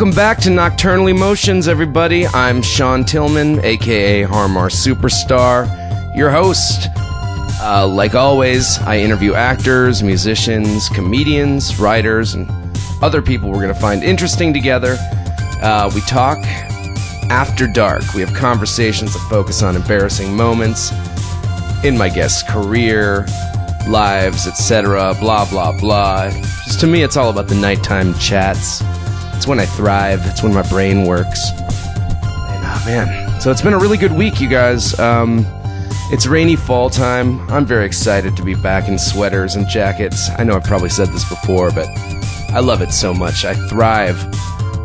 Welcome back to Nocturnal Emotions, everybody. I'm Sean Tillmann, aka Har Mar Superstar, your host. Uh, like always, I interview actors, musicians, comedians, writers, and other people we're going to find interesting together. Uh, we talk after dark. We have conversations that focus on embarrassing moments in my guest's career, lives, etc. Blah, blah, blah. Just to me, it's all about the nighttime chats. It's when I thrive, it's when my brain works. And oh man, so it's been a really good week, you guys. Um, it's rainy fall time. I'm very excited to be back in sweaters and jackets. I know I've probably said this before, but I love it so much. I thrive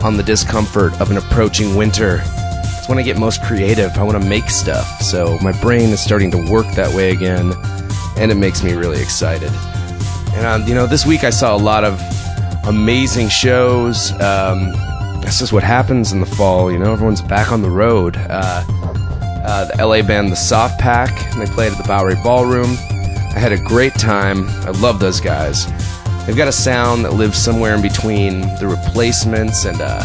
on the discomfort of an approaching winter. It's when I get most creative. I want to make stuff. So my brain is starting to work that way again, and it makes me really excited. And, uh, you know, this week I saw a lot of amazing shows. Um, that's just what happens in the fall. You know, everyone's back on the road. Uh, uh, the LA band, the Soft Pack, they played at the Bowery Ballroom. I had a great time. I love those guys. They've got a sound that lives somewhere in between the replacements and uh,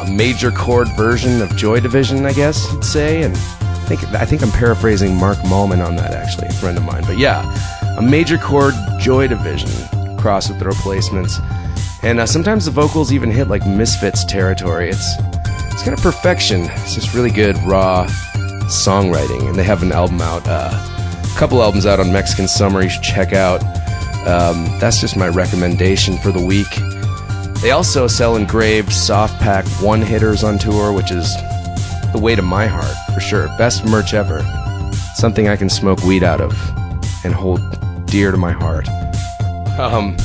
a major chord version of Joy Division, I guess you'd say. And I think I think I'm paraphrasing Mark Mallman on that, actually, a friend of mine. But yeah, a major chord Joy Division crossed with the replacements. And uh, sometimes the vocals even hit like Misfits territory. It's it's kind of perfection. It's just really good raw songwriting, and they have an album out, uh, a couple albums out on Mexican Summer. You should check out. Um, that's just my recommendation for the week. They also sell engraved soft pack one hitters on tour, which is the way to my heart for sure. Best merch ever. Something I can smoke weed out of and hold dear to my heart. Um,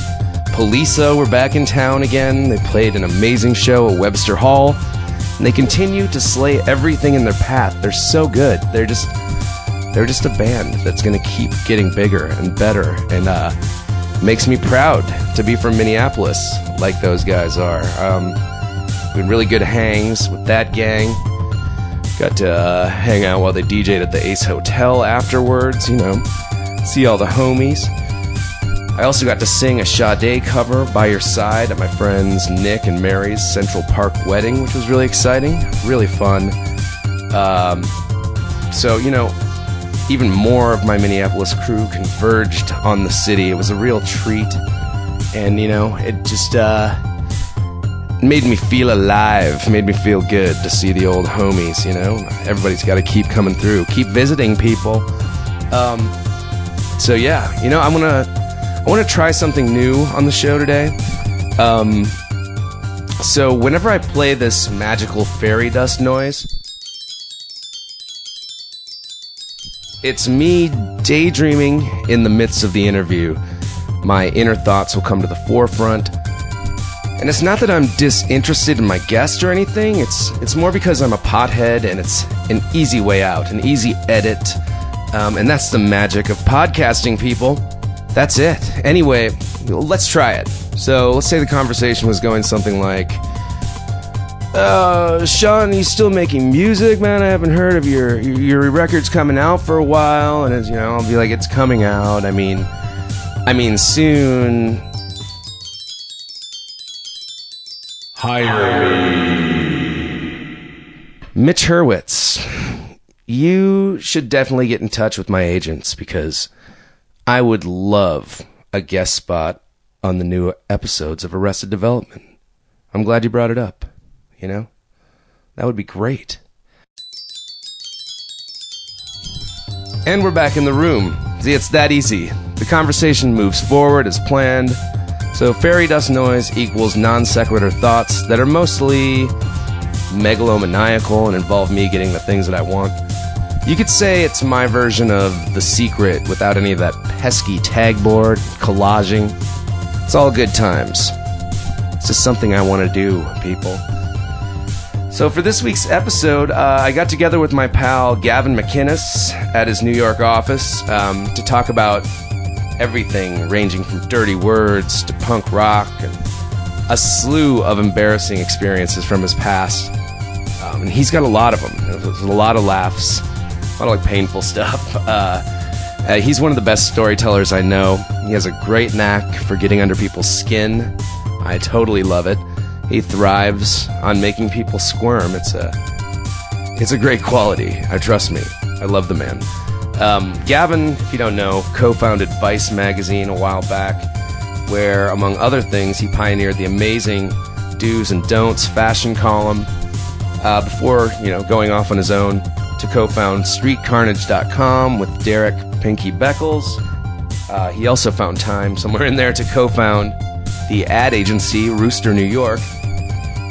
Poliça were back in town again. They played an amazing show at Webster Hall. And they continue to slay everything in their path. They're so good. They're just they're just a band that's going to keep getting bigger and better and uh, makes me proud to be from Minneapolis like those guys are. Um, had really good hangs with that gang. Got to uh, hang out while they DJ'd at the Ace Hotel afterwards, you know, see all the homies. I also got to sing a Sade cover by your side at my friends Nick and Mary's Central Park wedding, which was really exciting, really fun. Um, so, you know, even more of my Minneapolis crew converged on the city. It was a real treat. And, you know, it just uh, made me feel alive, made me feel good to see the old homies, you know? Everybody's got to keep coming through, keep visiting people. Um, so, yeah, you know, I'm going to I want to try something new on the show today. Um, so, whenever I play this magical fairy dust noise, it's me daydreaming in the midst of the interview. My inner thoughts will come to the forefront. And it's not that I'm disinterested in my guest or anything. It's it's more because I'm a pothead and it's an easy way out, an easy edit. Um, and that's the magic of podcasting, people. That's it. Anyway, let's try it. So let's say the conversation was going something like, uh, Sean, you still making music, man? I haven't heard of your your record's coming out for a while, and it's, you know, I'll be like, it's coming out. I mean, I mean, soon. Hire me. Mitch Hurwitz, you should definitely get in touch with my agents because I would love a guest spot on the new episodes of Arrested Development. I'm glad you brought it up. You know? That would be great. And we're back in the room. See, it's that easy. The conversation moves forward as planned. So, fairy dust noise equals non sequitur thoughts that are mostly megalomaniacal and involve me getting the things that I want. You could say it's my version of The Secret without any of that pesky tagboard, collaging. It's all good times. It's just something I want to do, people. So, for this week's episode, uh, I got together with my pal Gavin McInnes at his New York office um, to talk about everything ranging from dirty words to punk rock and a slew of embarrassing experiences from his past. Um, and he's got a lot of them. There's a lot of laughs, lot of like painful stuff. Uh, uh, he's one of the best storytellers I know. He has a great knack for getting under people's skin. I totally love it. he thrives on making people squirm. It's a it's a great quality. I trust me. I love the man. Um, Gavin, if you don't know, co-founded Vice magazine a while back, where among other things he pioneered the amazing do's and don'ts fashion column uh, before you know going off on his own to co-found StreetCarnage.com with Derek Pinky Beckles. Uh, he also found time somewhere in there to co-found the ad agency Rooster New York,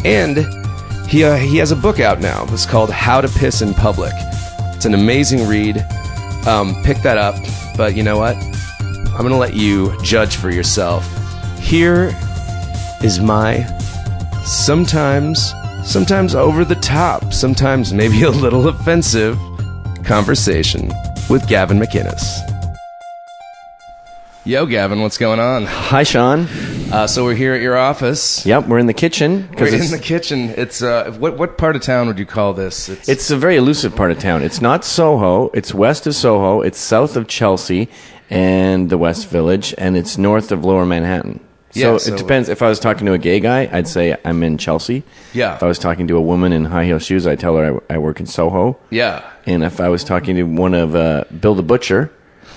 and he uh, he has a book out now. It's called How to Piss in Public. It's an amazing read. Um, pick that up. But you know what? I'm going to let you judge for yourself. Here is my sometimes, sometimes over the top, sometimes maybe a little offensive conversation with Gavin McInnes. Yo, Gavin, what's going on? Hi, Sean. Uh, so we're here at your office. Yep, we're in the kitchen We're in it's, the kitchen. It's uh, what what part of town would you call this? It's, it's a very elusive part of town. It's not Soho. It's west of Soho. It's south of Chelsea and the West Village, and it's north of Lower Manhattan. So, Yeah, so- it depends. If I was talking to a gay guy, I'd say I'm in Chelsea. Yeah. If I was talking to a woman in high heel shoes, I'd tell her I, I work in Soho. yeah. And if I was talking to one of uh, Bill the Butcher,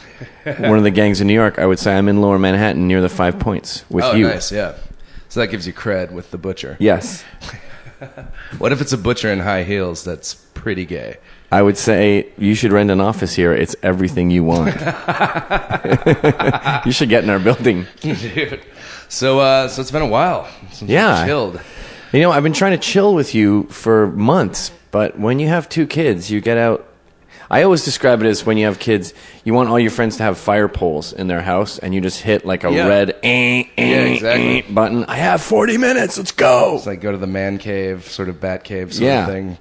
one of the gangs in New York, I would say I'm in Lower Manhattan near the Five Points with Oh, you. nice. Yeah. So that gives you cred with the butcher. Yes. What if it's a butcher in high heels that's pretty gay? I would say you should rent an office here. It's everything you want. you should get in our building. Dude. So uh, so it's been a while since Yeah. we chilled. You know, I've been trying to chill with you for months, but when you have two kids, you get out. I always describe it as when you have kids, you want all your friends to have fire poles in their house, and you just hit like a Yeah. red eh, eh, Yeah, exactly. eh button. I have 40 minutes, let's go. It's like go to the man cave, sort of bat cave sort Yeah. of thing.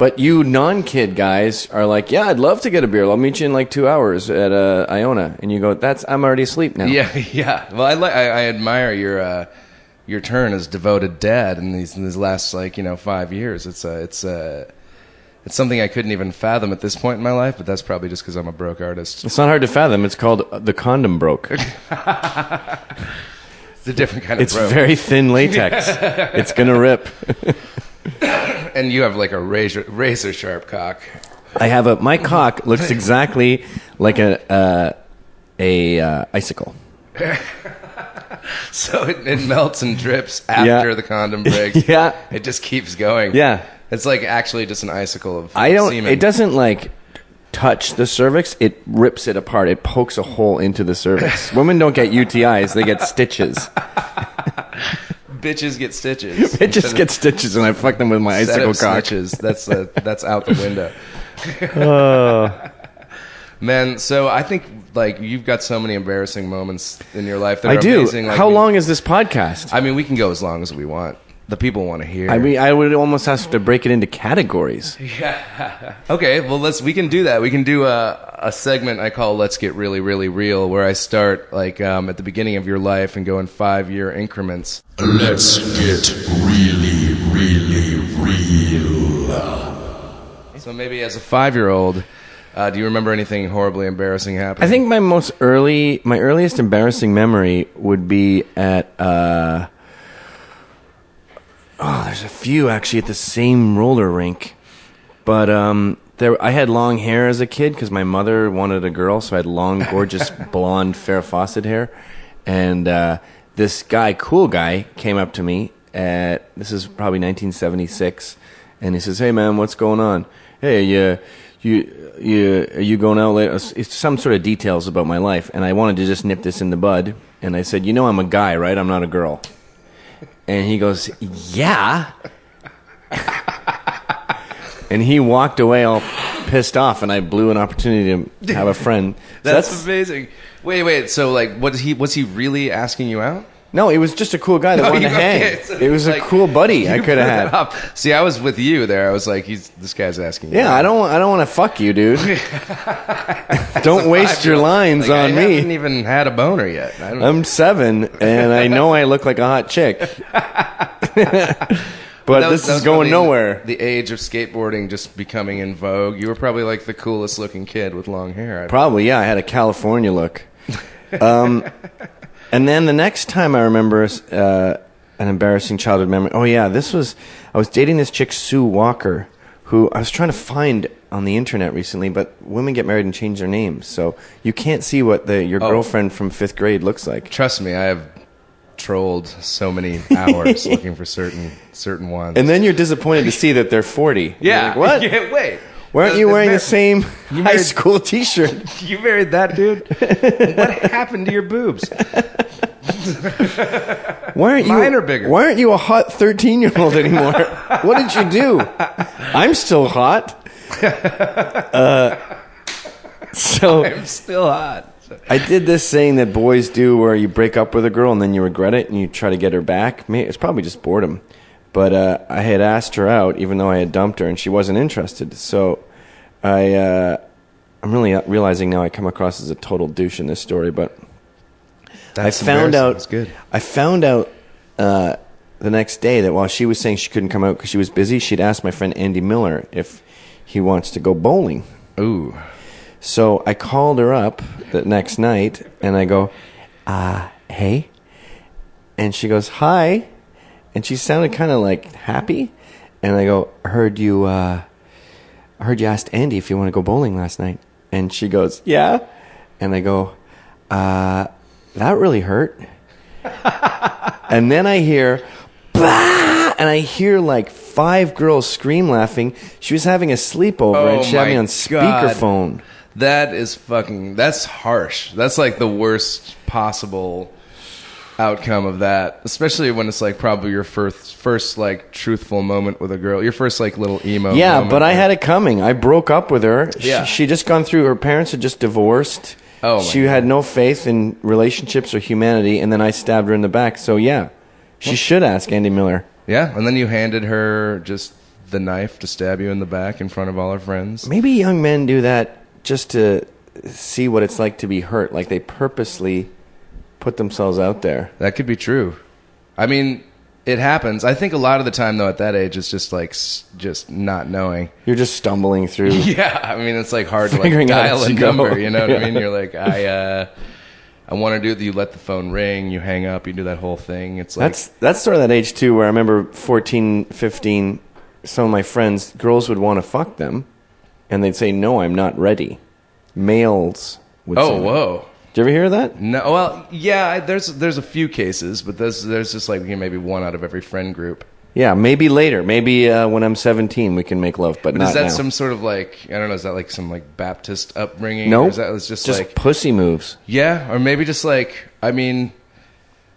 But you non-kid guys are like, yeah, I'd love to get a beer. I'll meet you in like two hours at uh, Iona, and you go, that's I'm already asleep now. Yeah, yeah. Well, I li- I, I admire your uh, your turn as devoted dad in these in these last like you know five years. It's uh, it's uh, it's something I couldn't even fathom at this point in my life. But that's probably just because I'm a broke artist. It's not hard to fathom. It's called uh, the condom broke. It's a different kind of It's broke. very thin latex. it's gonna rip. and you have like a razor razor sharp cock. I have a my cock looks exactly like a uh, a uh, icicle. So it, it melts and drips after Yeah. the condom breaks. Yeah. It just keeps going. Yeah. It's like actually just an icicle of I don't. semen. It doesn't like touch the cervix. It rips it apart. It pokes a hole into the cervix. Women don't get UTIs. They get stitches. Bitches get stitches. Bitches get stitches, and I fuck them with my Set icicle of cock. snitches. That's uh, that's out the window. Oh. Man, so I think like you've got so many embarrassing moments in your life that I are do. amazing. Like, How we- long is this podcast? I mean, we can go as long as we want. The people want to hear. I mean, I would almost have to break it into categories. Yeah. Okay, well let's we can do that. We can do a a segment I call "Let's Get Really Really Real," where I start like um, at the beginning of your life and go in five year increments. Let's get really, really real. So maybe as a five year old, uh, do you remember anything horribly embarrassing happening? I think my most early, my earliest embarrassing memory would be at. Uh, oh, there's a few actually at the same roller rink, but um, there I had long hair as a kid because my mother wanted a girl, so I had long, gorgeous blonde Farrah Fawcett hair, and uh, this guy, cool guy, came up to me at this is probably 1976, and he says, "Hey man, what's going on? Hey, you, you, you, are you going out later?" It's some sort of details about my life, and I wanted to just nip this in the bud, and I said, "You know, I'm a guy, right? I'm not a girl." And he goes, "Yeah." and he walked away all pissed off, and I blew an opportunity to have a friend. So that's, amazing. Wait, wait. So like, what he? Was he really asking you out? no, he was just a cool guy that No, wanted you- to hang. okay, so it was a cool buddy I could have had. See, I was with you there. I was like, he's this guy's asking. you Yeah. I don't. I don't want to fuck you, dude. don't waste your lines Like, on I me. I haven't even had a boner yet. I'm seven, and I know I look like a hot chick. But was- this is going nowhere. The age of skateboarding just becoming in vogue. You were probably like the coolest looking kid with long hair. Probably, yeah. I had a California look. Um, and then the next time I remember uh, an embarrassing childhood memory. Oh yeah, this was I was dating this chick Sue Walker, who I was trying to find on the internet recently. But women get married and change their names, so you can't see what the your Oh. girlfriend from fifth grade looks like. Trust me, I have trolled so many hours looking for certain certain ones. And then you're disappointed to see that they're forty. Yeah, like, what? Yeah, wait. Why aren't Uh, you wearing mar- the same high married- school T-shirt? You married that dude? what happened to your boobs? Why aren't you? Mine are bigger. Why aren't you a hot thirteen-year-old anymore? what did you do? I'm still hot. Uh, so I'm still hot. I did this saying that boys do, where you break up with a girl and then you regret it and you try to get her back. It's probably just boredom. But uh, I had asked her out, even though I had dumped her, and she wasn't interested. So I, uh, I'm really realizing now I come across as a total douche in this story. But That's I found out. That's good. I found out uh, the next day that while she was saying she couldn't come out because she was busy, she'd asked my friend Andy Miller if he wants to go bowling. Ooh. So I called her up the next night and I go, uh, hey. And she goes, hi. And she sounded kind of like happy. And I go, I heard you, uh, I heard you asked Andy if you want to go bowling last night. And she goes, yeah. And I go, uh, that really hurt. and then I hear, bah! and I hear like five girls scream laughing. She was having a sleepover Oh and she had me on God. That is fucking. That's harsh. That's like the worst possible outcome of that, especially when it's like probably your first, first like truthful moment with a girl, your first like little emo. Yeah, but I had it coming. I broke up with her. Yeah. She, she just gone through. Her parents had just divorced. Oh, she had no faith in relationships or humanity, and then I stabbed her in the back. So yeah, she should ask Andy Miller. Yeah, and then you handed her just the knife to stab you in the back in front of all her friends. Maybe young men do that just to see what it's like to be hurt. Like they purposely put themselves out there. That could be true. I mean, it happens. I think a lot of the time, though, at that age, it's just like just not knowing. You're just stumbling through. Yeah, I mean, it's like hard to like dial a you go. You know what I mean? You're like, I, uh, I want to do. You let the phone ring. You hang up. You do that whole thing. It's like That's that's sort of that age too, where I remember 14, 15, Some of my friends, girls would want to fuck them, and they'd say, "No, I'm not ready." Males would. say oh, that. whoa. Did you ever hear that? No, well, yeah. I- There's there's a few cases, but there's there's just like you know, maybe one out of every friend group. Yeah, maybe later. Maybe uh, when I'm 17, we can make love, but, But not is that now. some sort of like I don't know? Is that like some like Baptist upbringing? no, or is that it's just, just like pussy moves. yeah, or maybe just like I mean,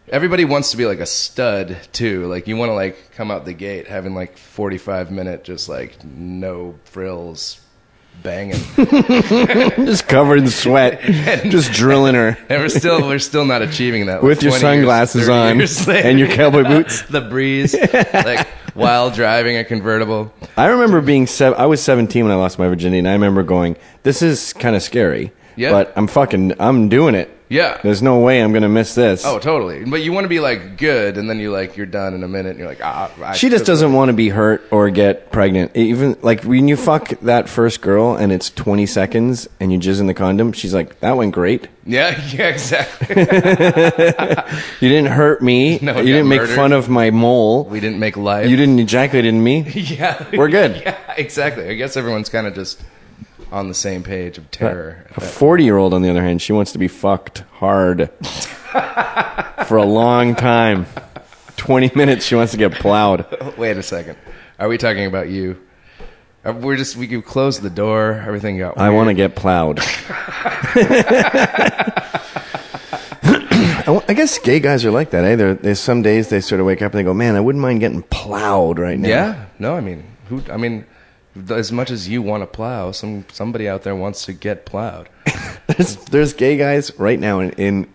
everybody wants to be like a stud too. Like you want to like come out the gate having like 45 minute just like no frills banging. just covered in sweat, just drilling her and we're still we're still not achieving that like, with your 20 years, sunglasses on and your cowboy boots. the breeze, like while driving a convertible. I remember being seven. I was 17 when I lost my virginity, and I remember going, "This is kind of scary." Yeah. But I'm fucking. I'm doing it. Yeah. There's no way I'm gonna miss this. Oh, totally. But you want to be like good, and then you like you're done in a minute. and You're like ah. I She just doesn't want to be hurt or get pregnant. Even like when you fuck that first girl and it's 20 seconds and you jizz in the condom, she's like, "That went great. Yeah, yeah, exactly. You didn't hurt me. No, you didn't make murdered. fun of my mole. we didn't make life. You didn't ejaculate in me." Yeah, We're good. Yeah, exactly. I guess everyone's kind of just on the same page of terror. A 40 year old, on the other hand, she wants to be fucked hard for a long time. 20 minutes, she wants to get plowed. Wait a second. Are we talking about you? Uh, We're just we could close the door. Everything got. I weird. want to get plowed. I wa- I guess gay guys are like that, eh? There- There's some days they sort of wake up and they go, "Man, I wouldn't mind getting plowed right now." Yeah. No, I mean, who? I mean, as much as you want to plow, some somebody out there wants to get plowed. there's, there's gay guys right now in, in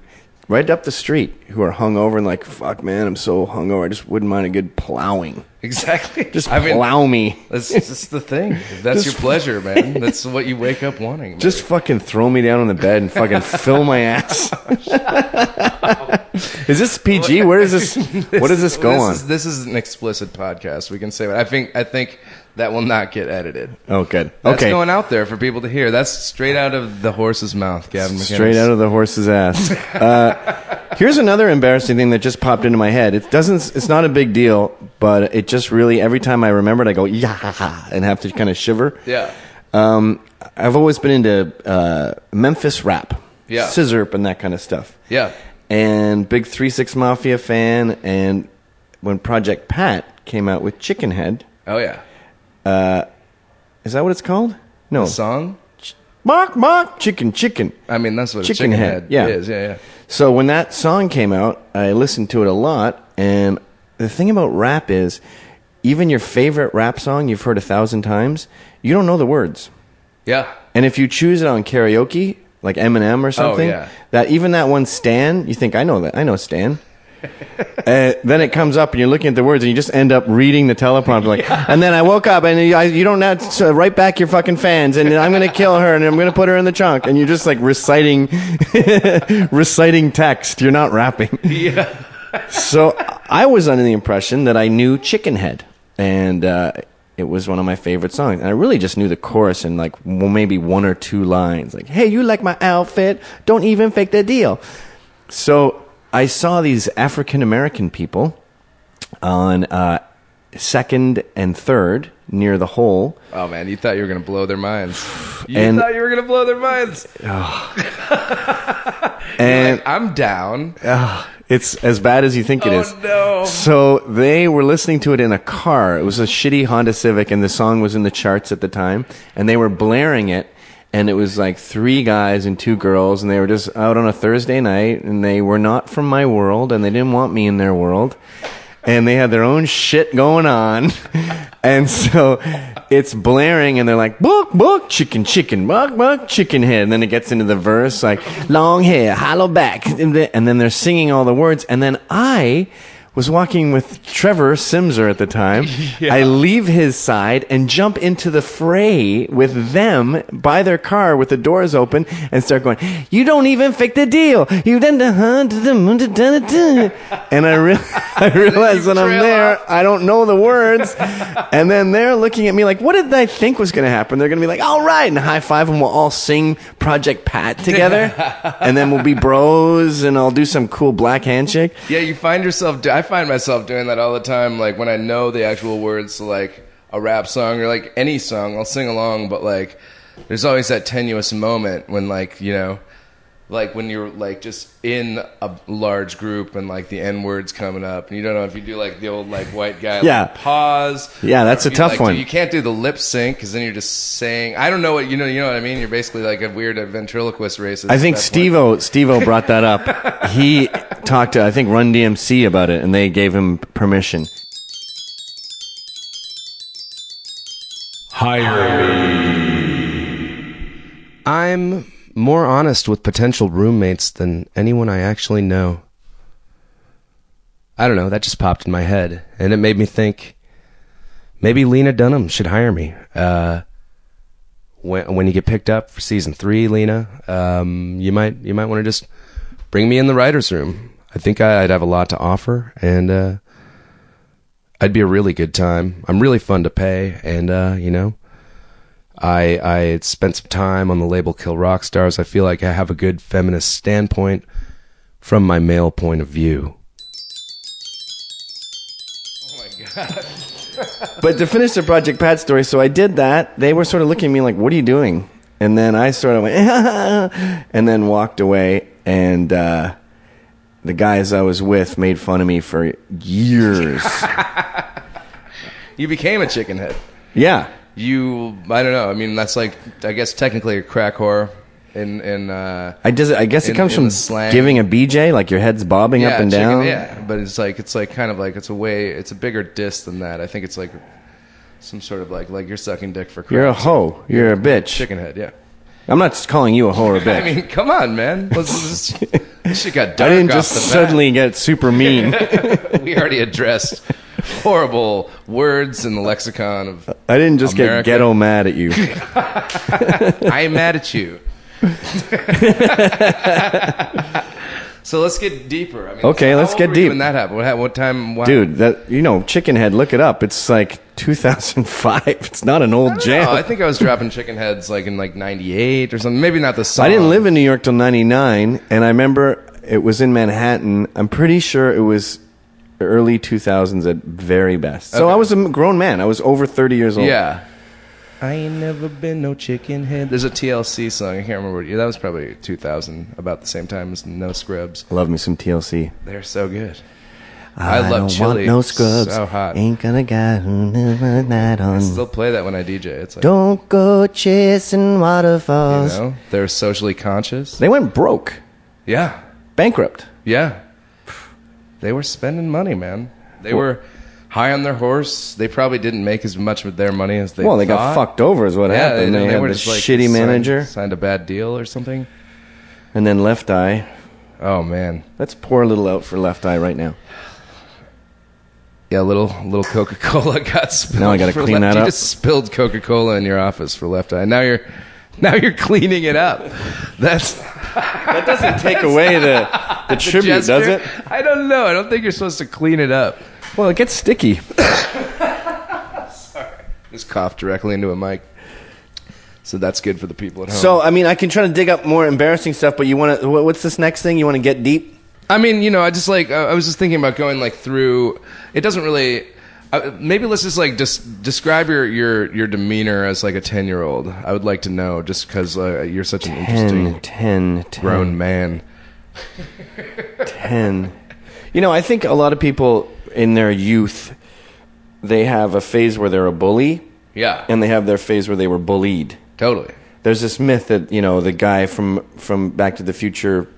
right up the street who are hungover and like, "Fuck, man, I'm so hungover. I just wouldn't mind a good plowing. Exactly. Just I mean, plow me. that's that's the thing. If that's your pleasure, man. That's what you wake up wanting. man. Just fucking throw me down on the bed and fucking fill my ass." is this PG? Where is this? What does this go this on? Is, this is an explicit podcast. We can say that. I think. I think that will not get edited. Oh, good. That's okay. going out there for people to hear. That's straight out of the horse's mouth, Gavin McInnes. Straight out of the horse's ass. uh, here's another embarrassing thing that just popped into my head. It doesn't. It's not a big deal, but it just really every time I remember it, I go yeah, and have to kind of shiver. Yeah. Um, I've always been into uh, Memphis rap, Yeah. scissor and that kind of stuff. Yeah. and big Three Six Mafia fan. And when Project Pat came out with Chicken Head, Oh yeah. is that what it's called? No, The song. Mark Mark Chicken Chicken. I mean, that's what Chicken chicken head, head, yeah. is. Yeah, yeah. So when that song came out, I listened to it a lot. And the thing about rap is, even your favorite rap song you've heard a thousand times, you don't know the words. Yeah. And if you choose it on karaoke, like Eminem or something, yeah. that even that one Stan, you think I know that I know Stan. uh, then it comes up and you're looking at the words and you just end up reading the teleprompter like and then I woke up and you, I, you don't have to write back your fucking fans and I'm gonna kill her and I'm gonna put her in the trunk and you're just like reciting reciting text you're not rapping Yeah. So I was under the impression that I knew Chicken Head, and uh, it was one of my favorite songs. And I really just knew the chorus and like well, maybe one or two lines, like "Hey, you like my outfit? Don't even fake the deal." So I saw these African American people on uh, Second and Third near the hole. Oh man, you thought you were gonna blow their minds. You And- thought you were gonna blow their minds. And Like, I'm down. It's as bad as you think it oh, is. Oh, no. So they were listening to it in a car. It was a shitty Honda Civic, and the song was in the charts at the time. And they were blaring it, and it was like three guys and two girls, and they were just out on a Thursday night, and they were not from my world, and they didn't want me in their world. And they had their own shit going on. And so it's blaring, and they're like, book, book, chicken, chicken, buck, buck, chicken head. And then it gets into the verse, like, long hair, hollow back. And then they're singing all the words. And then I was walking with Trevor Simser at the time. I leave his side and jump into the fray with them by their car with the doors open and start going, You don't even fake the deal. You done the hunt the moon to dun- dun." And I, re- I realize when I'm there, off. I don't know the words. And then they're looking at me like, What did I think was going to happen? They're going to be like, All right, and high five, and we'll all sing Project Pat together. and then we'll be bros, and I'll do some cool black handshake. Yeah, you find yourself. I find myself doing that all the time. Like when I know the actual words to like a rap song or like any song, I'll sing along. But like, there's always that tenuous moment when like you know, like when you're like just in a large group and like the n words coming up, and you don't know if you do like the old like white guy Yeah. like, pause. Yeah, that's a you, tough like, one. do- You can't do the lip sync because then you're just saying. I don't know what you know. You know what I mean? You're basically like a weird ventriloquist racist. I think at that point. Steve-O, Steve-O brought that up. He talked to, I think, Run DMC about it, and they gave him permission. Hire. me I'm more honest with potential roommates than anyone I actually know. I don't know, that just popped in my head, and it made me think maybe Lena Dunham should hire me. Uh, when when you get picked up for season three, Lena, um, you might you might want to just bring me in the writers' room. I think I- I'd have a lot to offer, and uh, I'd be a really good time. I'm really fun to pay, and uh, you know, I I spent some time on the label Kill Rock Stars. I feel like I have a good feminist standpoint from my male point of view. Oh my god. But to finish the Project Pat story, so I did that. They were sort of looking at me like, "What are you doing?" And then I sort of went, and then walked away. And uh, the guys I was with made fun of me for years. You became a chicken head. yeah, You I don't know. I mean that's like I guess technically a crack whore in in uh I. I guess it In- comes from slang. giving a BJ, like your head's bobbing yeah, up and chicken- down. Yeah, but it's like it's like kind of like it's a way it's a bigger diss than that. I think it's like some sort of like like you're sucking dick for You're a hoe. You're a bitch. chicken head, yeah. I'm not calling you a hoe or a bitch. I mean, come on, man. Let's, let's, this shit got dark I didn't just suddenly get super mean. we already addressed horrible words in the lexicon of I didn't just America. get ghetto mad at you. I am mad at you. So let's get deeper. I mean, Okay, let's get deep. When that happened, what, what time? Wow. Dude, that you know, Chickenhead, look it up. It's like 2005. It's not an old jam. Oh, I think I was dropping chicken heads like in like '98 or something. Maybe not the song. I didn't live in New York till 99, and I remember it was in Manhattan. I'm pretty sure it was early 2000s at very best. So Okay. I was a grown man. I was over 30 years old. Yeah. I ain't never been no chicken head. There's a TLC song. I can't remember what year. That was probably 2000, about the same time as No Scrubs. Love me some TLC. They're so good. I love don't Chilli. Want no scrubs. So hot. Ain't gonna get night on. Still play that when I DJ. It's like, Don't go chasing waterfalls. you waterfalls. know, they're socially conscious. They went broke, Yeah. bankrupt. Yeah. They were spending money, man. They were high on their horse. They probably didn't make as much of their money as they well, they got fucked over, is what Yeah, happened. They, had were just like shitty signed- manager, signed a bad deal or something. and then Left Eye. Oh man, Let's pour a little out for Left Eye right now. yeah, little little Coca Cola got spilled. Now I gotta clean left. that You up. just spilled Coca Cola in your office for Left Eye. Now you're now you're cleaning it up. That's That doesn't take away the the tribute, does it? I don't know. I don't think you're supposed to clean it up. Well, it gets sticky. Sorry. Just cough directly into a mic. So that's good for the people at home. So, I mean, I can try to dig up more embarrassing stuff, but you want to? What's this next thing? You want to get deep? I mean, you know, I just like I I was just thinking about going like through. It doesn't really. Uh, maybe let's just like just describe your your your demeanor as like a ten year old. I would like to know just because uh, you're such an 10, interesting 10, 10, grown man. 10. You know, I think a lot of people in their youth, they have a phase where they're a bully, Yeah, and they have their phase where they were bullied. totally. There's this myth that you know the guy from from Back to the Future.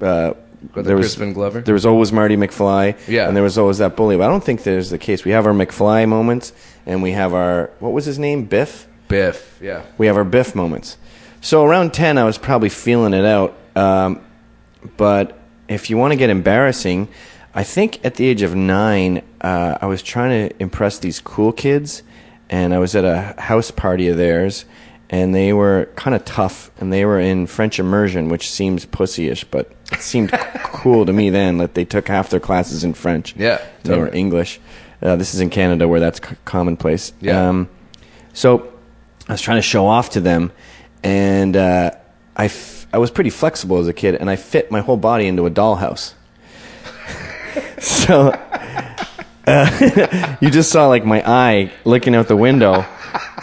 Uh, There was Crispin Glover? There was always Marty McFly. Yeah. and there was always that bully. But I don't think there's the case. We have our McFly moments, and we have our what was his name, Biff. Biff. Yeah. we have our Biff moments. So around 10, I was probably feeling it out. Um, but if you want to get embarrassing, I think at the age of nine, uh, I was trying to impress these cool kids, and I was at a house party of theirs, and they were kind of tough, and they were in French immersion, which seems pussyish, but it seemed cool to me then that they took half their classes in French. Yeah, They were. English. Uh, this is in Canada where that's c- commonplace. Yeah. Um, so I was trying to show off to them, and uh, I, f- I was pretty flexible as a kid, and I fit my whole body into a dollhouse. so uh, you just saw like my eye looking out the window.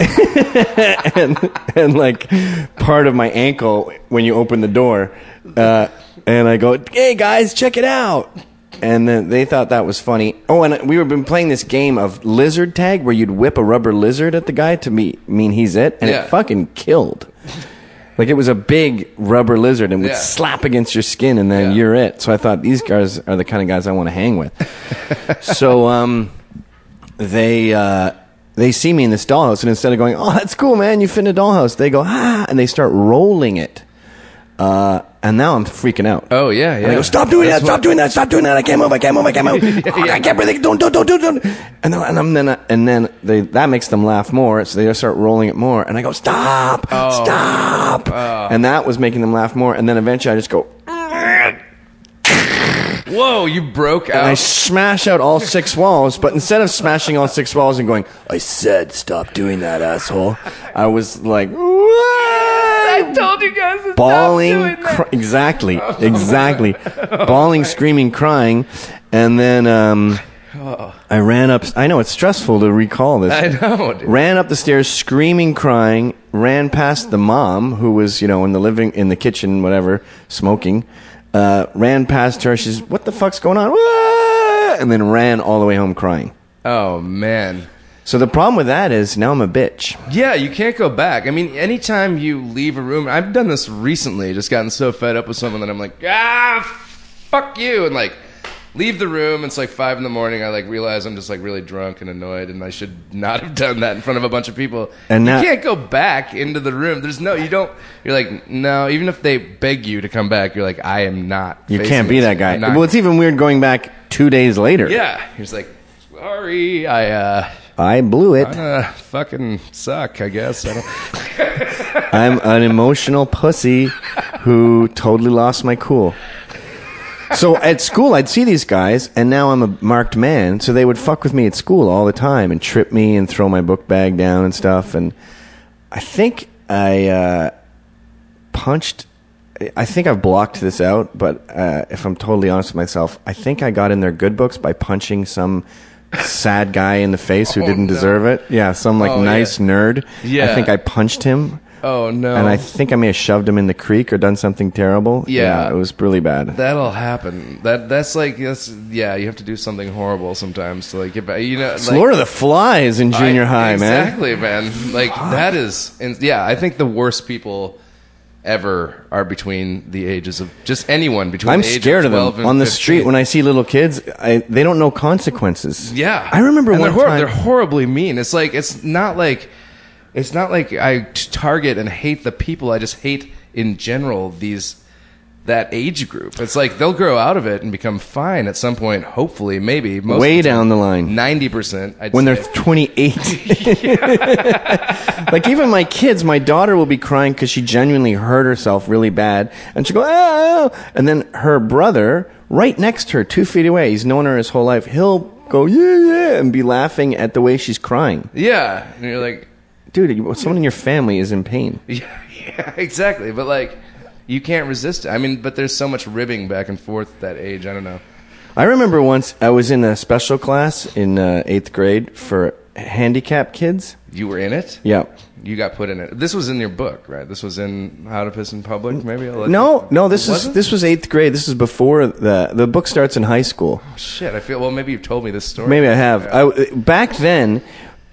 and and like part of my ankle when you open the door, uh, and I go, "Hey guys, check it out!" And then they thought that was funny. Oh, and we were been playing this game of lizard tag where you'd whip a rubber lizard at the guy to me, mean he's it, and Yeah. it fucking killed. Like it was a big rubber lizard and would Yeah. slap against your skin, and then Yeah. you're it. So I thought these guys are the kind of guys I want to hang with. so um, they uh, they see me in this dollhouse, and instead of going, "Oh, that's cool, man, you fit in a dollhouse," they go, "Ah," and they start rolling it. Uh, and now I'm freaking out. Oh yeah, yeah. And I go, stop doing That's that, stop what- doing that, stop doing that. I can't move, I can't move, I can't move. Oh, I can't breathe. Don't, don't, don't, don't, don't. And then, and I'm then, and then they, that makes them laugh more. So they just start rolling it more. And I go, stop, Oh. stop. Oh. And that was making them laugh more. And then eventually I just go, Whoa, you broke out. and I smash out all six walls. But instead of smashing all six walls and going, I said, stop doing that, asshole. I was like, I told you guys to bawling, stop doing that. cr- exactly, exactly, bawling, screaming, crying, and then um, I ran up. I know it's stressful to recall this. I know. Dude. Ran up the stairs, screaming, crying. Ran past the mom, who was, you know, in the living, in the kitchen, whatever, smoking. Uh, ran past her. She's, "What the fuck's going on?" And then ran all the way home crying. Oh man. So the problem with that is now I'm a bitch. Yeah, you can't go back. I mean, anytime you leave a room, I've done this recently. Just gotten so fed up with someone that I'm like, ah, fuck you, and like leave the room. It's like five in the morning. I like realize I'm just like really drunk and annoyed, and I should not have done that in front of a bunch of people. And now- you can't go back into the room. There's no, you don't. You're like, no. Even if they beg you to come back, you're like, I am not. You can't be this. that guy. Well, it's even weird going back two days later. yeah. He's like, sorry, I uh, I blew it. uh fucking suck. I guess I don't. I'm an emotional pussy who totally lost my cool. so at school, I'd see these guys, and now I'm a marked man. So they would fuck with me at school all the time and trip me and throw my book bag down and stuff. And I think I uh, punched. I think I've blocked this out, but uh, if I'm totally honest with myself, I think I got in their good books by punching some sad guy in the face who Oh, didn't no. deserve it. Yeah, some like Oh, nice yeah. nerd. Yeah. I think I punched him. Oh no. And I think I may have shoved him in the creek or done something terrible. Yeah. it was really bad. That'll happen. That that's like that's yeah. You have to do something horrible sometimes to like get back. You know, It's like, Lord of the Flies in junior I- high, man. Exactly, man. Like that is, and yeah. I think the worst people ever are between the ages of just anyone between. I'm scared of 12 them on the 15. street when I see little kids. I, they don't know consequences. Yeah, I remember and one they're, hor- time. they're horribly mean. It's like it's not like it's not like I target and hate the people. I just hate in general these that age group. It's like they'll grow out of it and become fine at some point. Hopefully, maybe most Way down the line. ninety percent. when they're 28. like even my kids, my daughter will be crying because she genuinely hurt herself really bad, and she'll go ah, and then her brother, right next to her, two feet away, he's known her his whole life. He'll go yeah yeah and be laughing at the way she's crying. yeah, and you're like. Dude, someone in your family is in pain. Yeah, yeah, exactly. But like, you can't resist it. I mean, but there's so much ribbing back and forth at that age. I don't know. I remember once I was in a special class in uh, eighth grade for handicapped kids. You were in it. Yeah. You got put in it. This was in your book, right? This was in How to Piss in Public. Maybe. No, you- no. This is Wasn't? this was eighth grade. This is before the the book starts in high school. Shit, I feel. Well, maybe you've told me this story. Maybe I have. I, back then,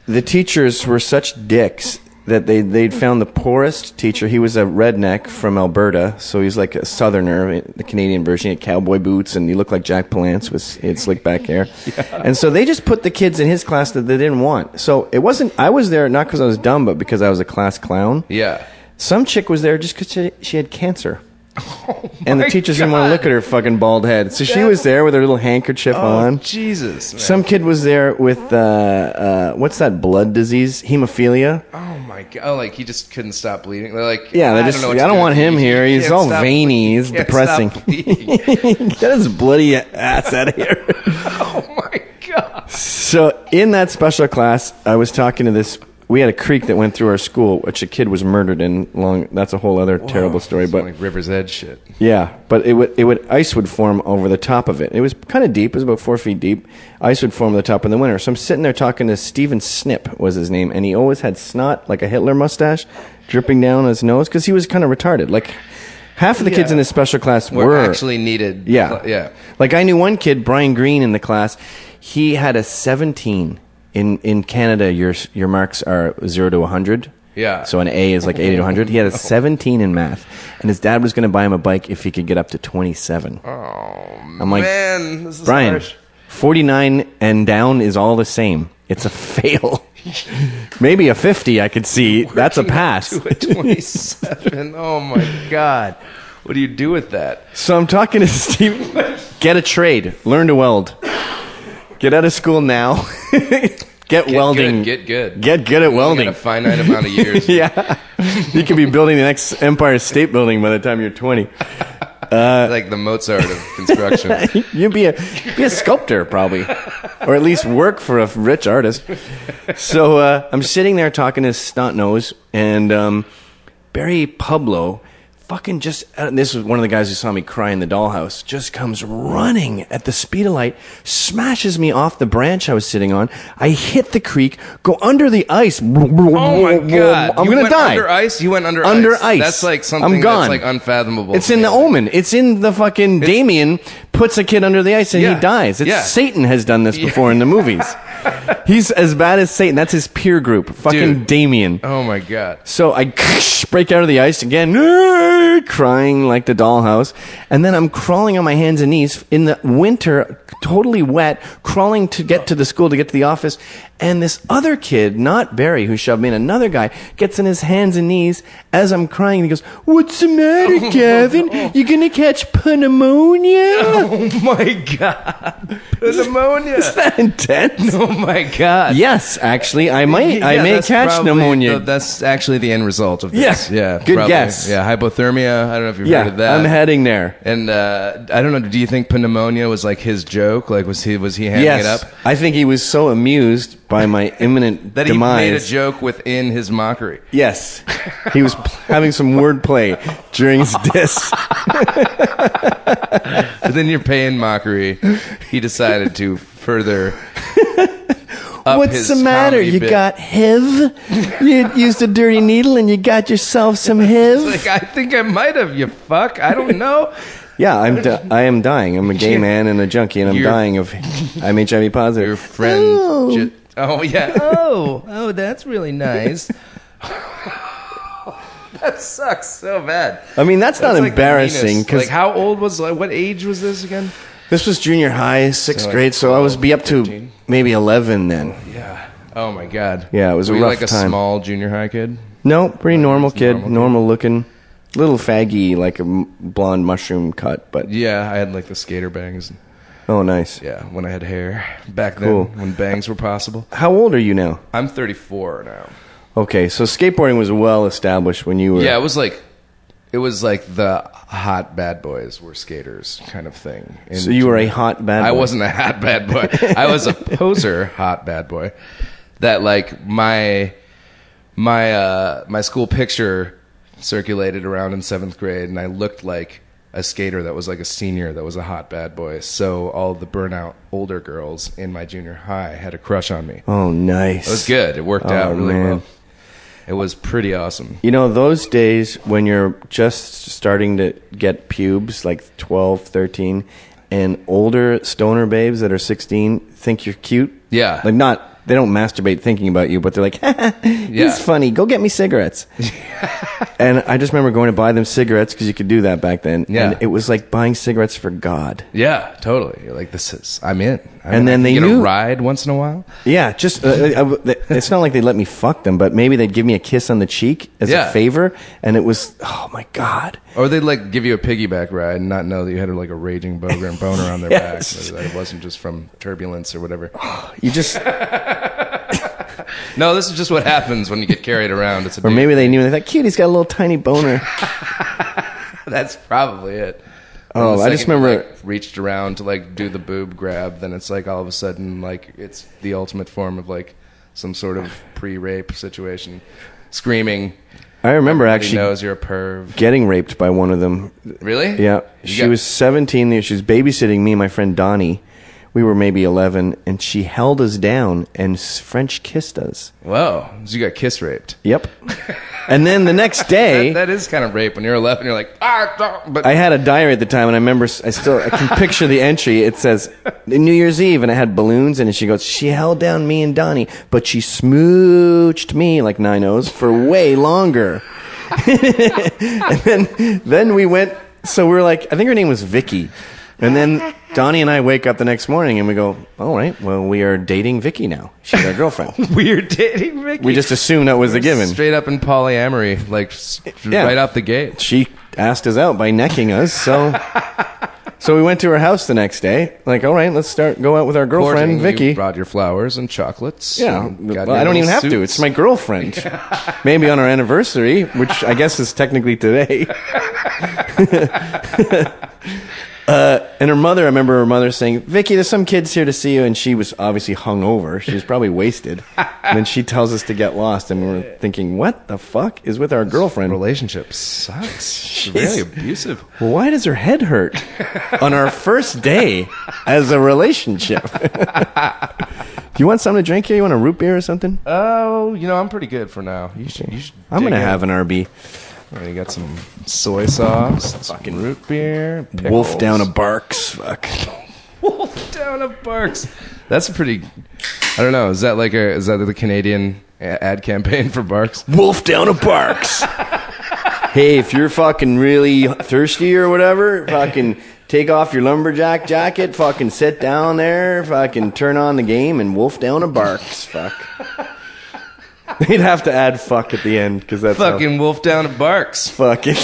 the teachers were such dicks that they they'd found the poorest teacher. He was a redneck from Alberta, so he's like a southerner, eh, the Canadian version. He had cowboy boots, and he looked like Jack Palance with he had slick back hair. And so they just put the kids in his class that they didn't want. So it wasn't. I was there not because I was dumb, but because I was a class clown. Yeah. Some chick was there just because she, she had cancer. And the my teachers didn't want to look at her fucking bald head. So she was there with her little handkerchief Oh on. Jesus. man. Some kid was there with uh, uh, what's that blood disease? Hemophilia. Oh my god! Oh, like he just couldn't stop bleeding. They're like, Yeah, they I just- don't know. What I don't do. want him He- he here. He's can't all stop veiny. bleeding. He's He can't depressing. stop bleeding. Get his bloody ass out of here. oh my god! so in that special class, I was talking to this. We had a creek that went through our school, which a kid was murdered in. Long. That's a whole other terrible story. But like River's Edge shit. Yeah, but it would it would ice would form over the top of it. It was kind of deep. It was about four feet deep. Ice would form on the top in the winter. So I'm sitting there talking to Steven Snip was his name, and he always had snot like a Hitler mustache dripping down his nose because he was kind of retarded. Like half of the kids in his special class Were were actually needed. yeah Yeah. Like I knew one kid, Brian Green, in the class. He had a 17. In in Canada, your your marks are zero to 100. Yeah. So an A is like 80 to 100. He had a 17 in math, and his dad was going to buy him a bike if he could get up to 27. Oh I'm like, man, this is Brian, harsh. 49 and down is all the same. It's a fail. Maybe a 50 I could see. That's a pass. To a 27. oh my god. What do you do with that? So I'm talking to Steve. Get a trade. Learn to weld. Get out of school now. Get, welding. Good, get good. Get good at welding. a finite amount of years. yeah. You could be building the next Empire State Building by the time you're 20. like the Mozart of construction. You'd be a be a sculptor probably, or at least work for a rich artist. So uh, I'm sitting there talking to snot nose, and um, Barry Pablo, fucking just this was one of the guys who saw me cry in the dollhouse. Just comes running at the speed of light, smashes me off the branch I was sitting on. I hit the creek, go under the ice. Oh my god! I'm you gonna went die. Under ice? You went under Under ice. ice. That's like something I'm gone. that's like unfathomable. It's in the Omen. It's in the fucking Damien puts a kid under the ice and Yeah. he dies. It's Yeah. Satan has done this before in the movies. He's as bad as Satan. That's his peer group. Fucking Dude. Damien. Oh my god! So I break out of the ice again, crying like the dollhouse, and then I'm crawling on my hands and knees in the winter, totally wet, crawling to get to the school to get to the office. And this other kid, not Barry, who shoved me in, another guy, gets in his hands and knees as I'm crying. And he goes, "What's the matter, Gavin? You gonna catch pneumonia?" Oh my god! Pneumonia. Is that intense? Oh my god. Yes, actually, I might. I Yeah, may that's catch probably pneumonia. that's actually the end result of this. Yeah. Yeah. Good probably. guess. Yeah, hypothermia. I don't know if you've heard of that. I'm heading there. And uh, I don't know. Do you think pneumonia was like his joke? Like, was he was he hamming yes, it up? I think he was so amused by my imminent That he demise. made a joke within his mockery. Yes, he was pl- having some wordplay during his diss. But then your pain mockery, he decided to further. up What's his the matter? comedy You bit. got HIV? You used a dirty needle and you got yourself some HIV? Like I think I might have. You fuck. I don't know. Yeah, I'm. Di- I am dying. I'm a gay man and a junkie, and I'm You're- dying of. I'm HIV positive. Your friend. Ju- oh yeah. Oh oh, that's really nice. that sucks so bad. I mean, that's, not like the embarrassing meanest. because like how old was like what age was this again? this was junior high, sixth So, like, grade, so I was be up to 13? maybe eleven then. Yeah. Oh my god. Yeah, it was a Were you rough like a time. small junior high kid. No, pretty normal kid, normal normal, kid. looking, little faggy, like a m- blonde mushroom cut, but Yeah, I had like the skater bangs. Oh, nice. Yeah, when I had hair back Cool. then, when bangs were possible. How old are you now? I'm 34 now. Okay, so skateboarding was well established when you were. Yeah, it was like, it was like the hot bad boys were skaters kind of thing. In So you were a hot bad I boy. wasn't a hot bad boy. I was a poser hot bad boy. That like my my uh, my school picture circulated around in seventh grade, and I looked like a skater that was like a senior that was a hot bad boy. So all the burnout older girls in my junior high had a crush on me. Oh, nice. It was good. It worked Oh, out really man. well. It was pretty awesome. You know, those days when you're just starting to get pubes, like 12, 13, and older stoner babes that are 16 think you're cute. Yeah. Like, not, they don't masturbate thinking about you, but they're like, he's Yeah. funny. Go get me cigarettes. and I just remember going to buy them cigarettes because you could do that back then. Yeah. And it was like buying cigarettes for God. Yeah, totally. You're like, this is, I'm in. And then they get knew- a ride once in a while. Yeah, just uh, uh, uh, it's not like they let me fuck them, but maybe they'd give me a kiss on the cheek as Yeah. a favor, and it was oh my god. Or they'd like give you a piggyback ride and not know that you had like a raging boner and boner on their Yes. back. That it wasn't just from turbulence or whatever. You just No, this is just what happens when you get carried around. It's a or dude. maybe they knew they thought cute. He's got a little tiny boner. that's probably it. Oh, I just remember- like, reached around to like do the boob grab. Then it's like all of a sudden like it's the ultimate form of like some sort of pre-rape situation. Screaming. I remember Everybody actually knows you're a perv. getting raped by one of them. Really? Yeah, You she got- was 17. She was babysitting me and my friend Donnie. We were maybe 11, and she held us down and French kissed us. Whoa! So you got kiss raped. Yep. and then the next day, That, that is kind of rape when you're 11. You're like, ah, don't- but I had a diary at the time, and I remember I still I can picture the entry. It says New Year's Eve, and it had balloons, and she goes, "She held down me and Donnie, but she smooched me like nine O's for way longer." and then then we went. So we were like, I think her name was Vicky, and then Donnie and I wake up the next morning, and we go, "All right, well, we are dating Vicky now. She's our girlfriend." We're dating Vicky. we just assumed that was a given. Straight up in polyamory, like s- Yeah. right off the gate. she asked us out by necking us. So, so we went to her house the next day. Like, all right, let's start go out with our girlfriend Courting, Vicky. You brought your flowers and chocolates. yeah, and got well, your I don't even little have to. suits. It's my girlfriend. Maybe on our anniversary, which I guess is technically today. Uh, and her mother, I remember her mother saying, "Vicky, there's some kids here to see you," and she was obviously hungover. She was probably wasted. and then she tells us to get lost, and we're thinking, "What the fuck is with our girlfriend?" relationship sucks. She's really abusive. Why does her head hurt on our first day as a relationship? Do you want something to drink here? You want a root beer or something? Oh, you know, I'm pretty good for now. You should. You should I'm gonna in. have an RB. Oh, You got some soy sauce, fucking root beer, Wolf down a Barq's. Fuck. Wolf down a Barq's. That's a pretty. I don't know. Is that like a? Is that the Canadian ad campaign for Barq's? Wolf down a Barq's. hey, if you're fucking really thirsty or whatever, fucking take off your lumberjack jacket, fucking sit down there, fucking turn on the game, and wolf down a Barq's. Fuck. They'd have to add fuck at the end because that's how- Fucking wolf down a Barq's. fucking.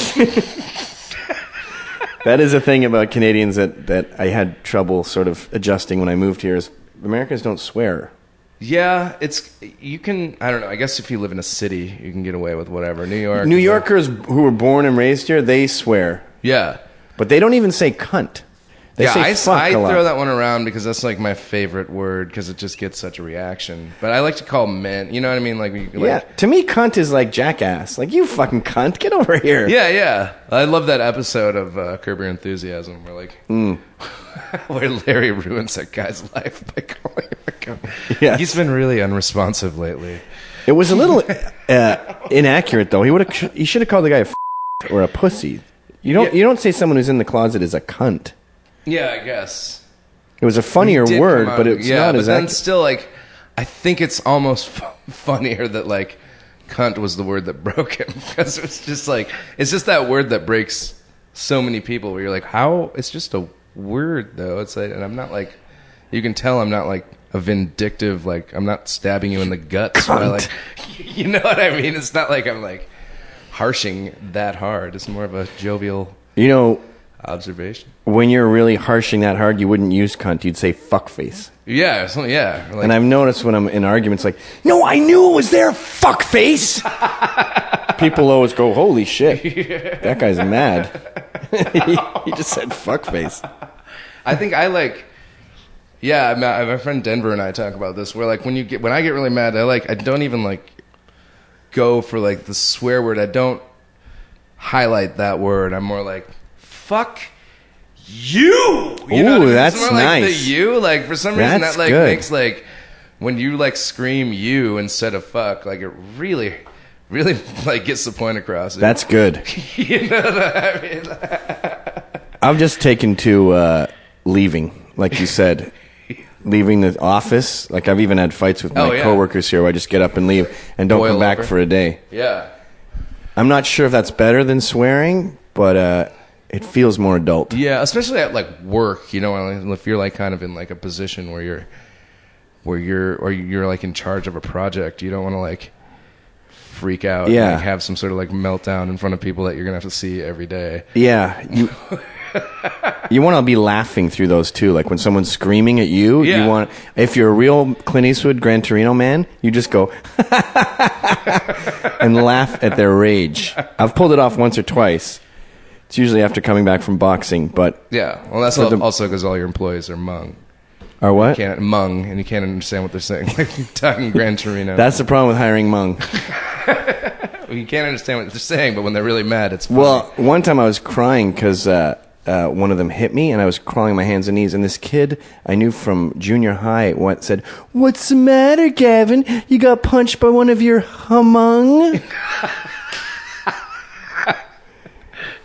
that is a thing about Canadians that, that I had trouble sort of adjusting when I moved here. Is Americans don't swear. Yeah, it's you can. I don't know. I guess if you live in a city, you can get away with whatever. New York, New Yorkers who were born and raised here, they swear, Yeah, but they don't even say cunt. They yeah. I, fuck I a lot. throw that one around because that's like my favorite word because it just gets such a reaction. But I like to call men. You know what I mean? Like, we- like yeah, to me, cunt is like jackass. Like you fucking cunt, get over here. Yeah, yeah. I love that episode of uh, Curb Your Enthusiasm where like Mm. where Larry ruins that guy's life by calling him a cunt. Yes. He's been really unresponsive lately. It was a little uh, inaccurate though. He would have. He should have called the guy a f- or a pussy. You don't. Yeah. You don't say someone who's in the closet is a cunt. Yeah, I guess. It was a funnier Did word, come out- but it's yeah, not but as then accurate. still like I think it's almost f- funnier that like cunt was the word that broke him because it's just like it's just that word that breaks so many people where you're like how it's just a word though it's like and I'm not like you can tell I'm not like a vindictive like I'm not stabbing you in the guts by, Cunt. like you know what I mean it's not like I'm like harshing that hard it's more of a jovial You know, observation when you're really harshing that hard, you wouldn't use cunt. You'd say fuckface. yeah so, yeah like, And I've noticed when I'm in arguments, like, no, I knew it was there, fuckface. People always go, holy shit, that guy's mad. he, he just said fuckface. I think I like. Yeah, my, my friend Denver and I talk about this. Where like when you get when I get really mad, I like I don't even like go for like the swear word. I don't highlight that word. I'm more like fuck you. you know Ooh, what I mean? that's more like nice. the you. Like for some reason That's that like good. makes like when you like scream you instead of fuck. Like it really, really like gets the point across. That's good. you know what I mean. I've just taken to uh, leaving, like you said, leaving the office. Like I've even had fights with my Oh, yeah. coworkers here where I just get up and leave and don't Boil come back over. for a day. Yeah. I'm not sure if that's better than swearing, but uh, it feels more adult. Yeah, especially at like work, you know, if you're like kind of in like a position where you're where you're or you're like in charge of a project, you don't want to like freak out and Yeah. like, have some sort of like meltdown in front of people that you're going to have to see every day. Yeah, you you want to be laughing through those too. Like when someone's screaming at you, Yeah. you want. If you're a real Clint Eastwood Gran Torino man, you just go and laugh at their rage. I've pulled it off once or twice. It's usually after coming back from boxing, but Yeah, well that's For the- also because all your employees are Hmong. or what? Can't Hmong, and you can't understand what they're saying. Like you're talking Gran Torino, That's the problem with hiring Hmong. you can't understand what they're saying, but when they're really mad, it's funny. Well, one time I was crying because uh, uh, one of them hit me, and I was crawling on my hands and knees. And this kid I knew from junior high what said, "What's the matter, Gavin? You got punched by one of your humung?"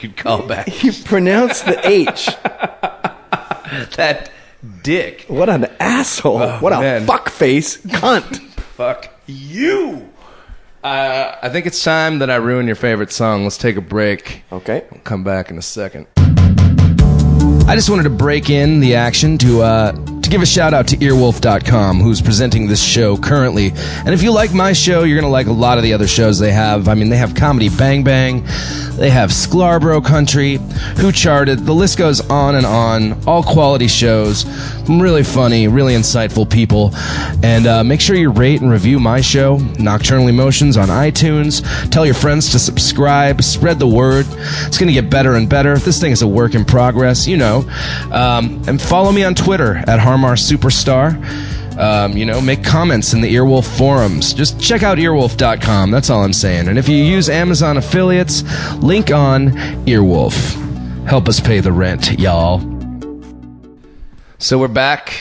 you'd call back he pronounced the H. that dick. What an asshole! what a Oh, man. fuckface cunt! Fuck you. Uh, I think it's time that I ruin your favorite song. Let's take a break. Okay. We'll Come back in a second. I just wanted to break in the action to uh, to give a shout out to Earwolf.com, who's presenting this show currently. And if you like my show, you're gonna like a lot of the other shows they have. I mean, they have Comedy Bang Bang, they have Scarborough Country, Who Charted. The list goes on and on. All quality shows, really funny, really insightful people. And uh, make sure you rate and review my show, Nocturnal Emotions, on iTunes. Tell your friends to subscribe. Spread the word. It's going to get better and better. This thing is a work in progress, you know. Um, and follow me on Twitter at Har Mar Superstar. Um, you know, make comments in the Earwolf forums. Just check out earwolf.com. That's all I'm saying. And if you use Amazon affiliates, link on Earwolf. Help us pay the rent, y'all. So we're back.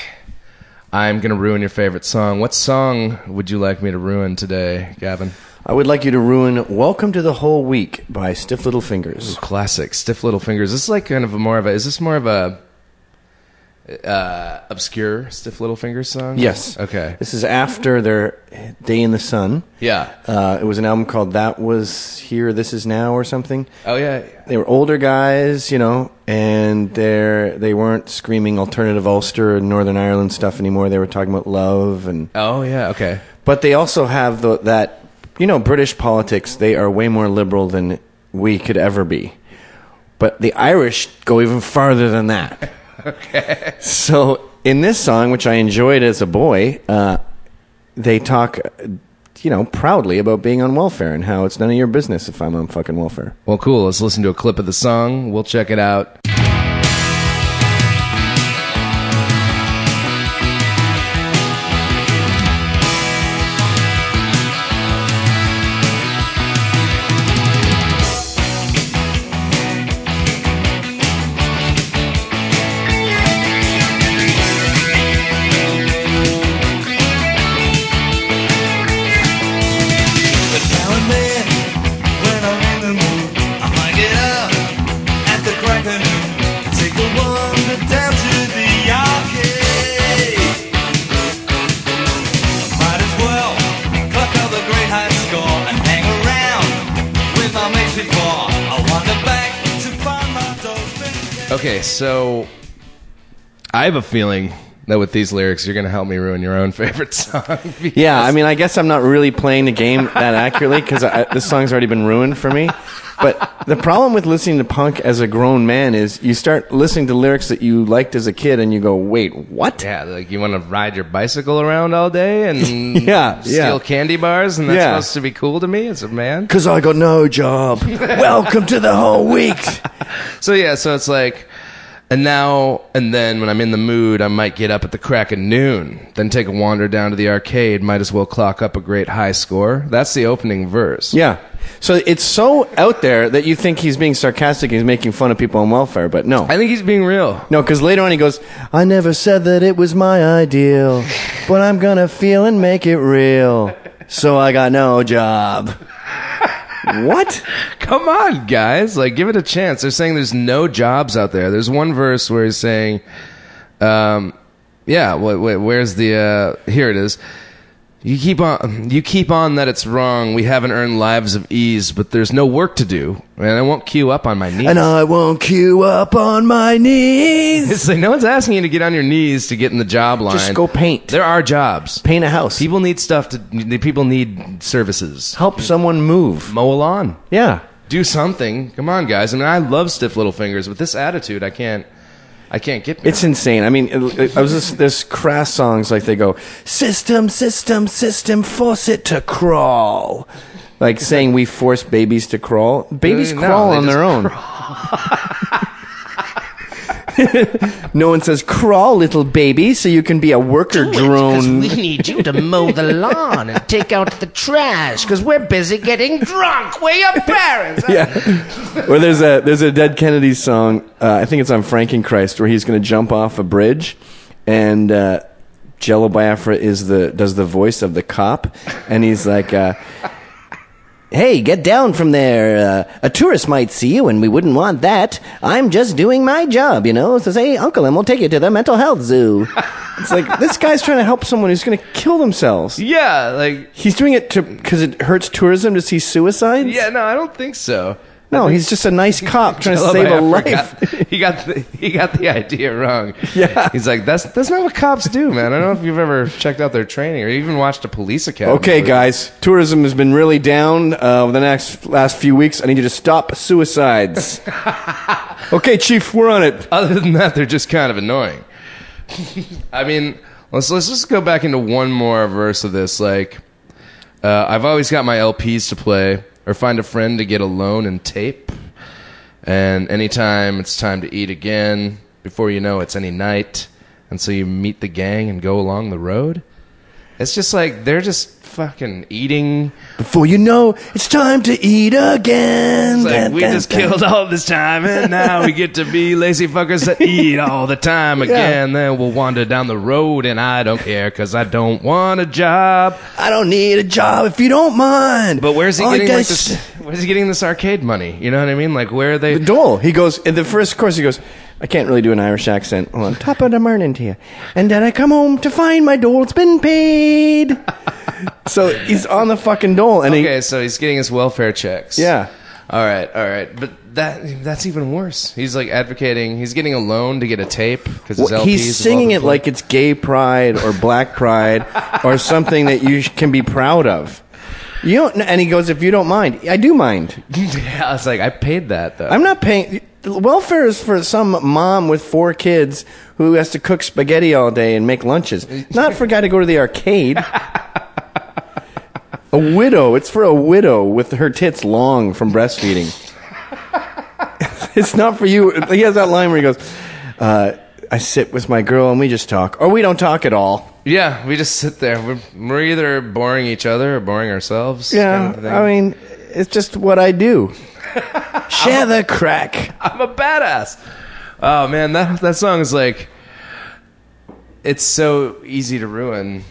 I'm going to ruin your favorite song. What song would you like me to ruin today, Gavin? I would like you to ruin "Welcome to the Whole Week" by Stiff Little Fingers. Classic, Stiff Little Fingers. This is like kind of a more of a. Is this more of a uh, obscure Stiff Little Fingers song? Yes. Okay. This is after their "Day in the Sun." Yeah. Uh, it was an album called "That Was Here, This Is Now" or something. Oh yeah. They were older guys, you know, and they're they weren't screaming alternative Ulster and Northern Ireland stuff anymore. They were talking about love and Oh yeah. Okay. but they also have the, that you know British politics. They are way more liberal than we could ever be. But the Irish go even farther than that. okay. So in this song, which I enjoyed as a boy, uh, they talk, you know, proudly about being on welfare and how it's none of your business if I'm on fucking welfare. Well, cool. Let's listen to a clip of the song. We'll check it out. So I have a feeling that with these lyrics, you're going to help me ruin your own favorite song. Yeah, I mean, I guess I'm not really playing the game that accurately because this song's already been ruined for me. But the problem with listening to punk as a grown man is you start listening to lyrics that you liked as a kid and you go, wait, what? Yeah, like you want to ride your bicycle around all day and Yeah, steal yeah. candy bars, and that's Yeah. supposed to be cool to me as a man. Because I got no job. Welcome to the whole week. So yeah, so it's like, and now and then when I'm in the mood, I might get up at the crack of noon, then take a wander down to the arcade. Might as well clock up a great high score. That's the opening verse. Yeah. So it's so out there that you think he's being sarcastic he's making fun of people on welfare, but no. I think he's being real. No, because later on he goes, I never said that it was my ideal, but I'm gonna feel and make it real. So I got no job. what? Come on, guys! Like, give it a chance. They're saying there's no jobs out there. There's one verse where he's saying, um, "Yeah, wait, wait, where's the? Uh, here it is." You keep on, you keep on that it's wrong. We haven't earned lives of ease, but there's no work to do, and I won't queue up on my knees. And I won't queue up on my knees. It's like no one's asking you to get on your knees to get in the job line. Just go paint. There are jobs. Paint a house. People need stuff to. People need services. Help someone move. Mow a lawn. Yeah. Do something. Come on, guys. I mean, I love stiff little fingers. With this attitude, I can't. I can't get. It. It's insane. I mean, it, it, I was just, there's crass songs like they go, system, system, system, force it to crawl. Like saying we force babies to crawl. Babies No, crawl on their own. no one says crawl, little baby, so you can be a worker drone. we need you to mow the lawn and take out the trash because we're busy getting drunk. We're your parents. yeah. Or there's a there's a Dead Kennedys song. Uh, I think it's on Frankenchrist where he's going to jump off a bridge, and uh, Jello Biafra is the does the voice of the cop, and he's like. Uh, Hey, get down from there. Uh, a tourist might see you, and we wouldn't want that. I'm just doing my job, you know. So say, Uncle, and we'll take you to the mental health zoo. it's like this guy's trying to help someone who's going to kill themselves. Yeah, like He's doing it to because it hurts tourism to see suicides. yeah. No, I don't think so. No, he's just a nice cop trying to save a life. got- he got the, he got the idea wrong. Yeah. he's like that's that's not what cops do, man. I don't know if you've ever checked out their training or even watched a police academy. Okay, guys, tourism has been really down uh, over the next last few weeks. I need you to stop suicides. okay, Chief, we're on it. Other than that, they're just kind of annoying. I mean, let's let's just go back into one more verse of this. Like, uh, I've always got my LPs to play, or find a friend to get a loan and tape. And anytime it's time to eat again, before you know it's any night, and so you meet the gang and go along the road. It's just like they're just fucking eating. Before you know, it's time to eat again. It's like Dun, we dun, just dun. killed all this time, and now we get to be lazy fuckers that eat all the time again. Then we'll wander down the road, and I don't care because I don't want a job. I don't need a job if you don't mind. But where's he All getting like this? Where's he getting this arcade money? You know what I mean? Like where are they? The dole. He goes in the first course. He goes. I can't really do an Irish accent. Hold on. Top of the morning to you. And then I come home to find my dole's been paid. so he's on the fucking dole, and Okay, so he's getting his welfare checks. yeah. All right, all right, but that that's even worse. He's like advocating. He's getting a loan to get a tape because Well, he's singing it like it's gay pride or black pride or something that you can be proud of. You don't, and he goes, if you don't mind, I do mind. yeah, I was like, I paid that though. I'm not paying. Welfare is for some mom with four kids who has to cook spaghetti all day and make lunches. Not for a guy to go to the arcade. A widow. It's for a widow with her tits long from breastfeeding. it's not for you. He has that line where he goes, uh, "I sit with my girl and we just talk, or we don't talk at all." Yeah, we just sit there. We're, we're either boring each other or boring ourselves. Yeah, kind of. I mean, it's just what I do. Share the crack. I'm a badass. Oh man, that that song is like, it's so easy to ruin.